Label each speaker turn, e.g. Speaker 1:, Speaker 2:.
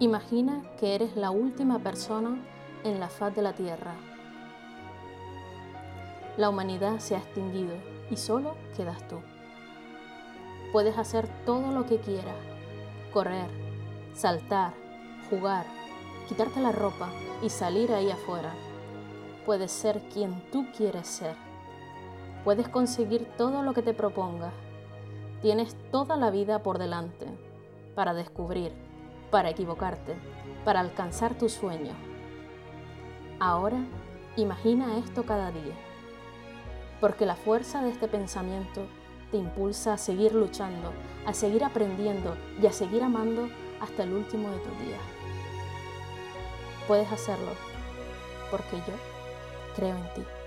Speaker 1: Imagina que eres la última persona en la faz de la Tierra. La humanidad se ha extinguido y solo quedas tú. Puedes hacer todo lo que quieras, correr, saltar, jugar, quitarte la ropa y salir ahí afuera. Puedes ser quien tú quieres ser. Puedes conseguir todo lo que te propongas. Tienes toda la vida por delante para descubrir para equivocarte, para alcanzar tus sueños. Ahora, imagina esto cada día, porque la fuerza de este pensamiento te impulsa a seguir luchando, a seguir aprendiendo y a seguir amando hasta el último de tus días. Puedes hacerlo, porque yo creo en ti.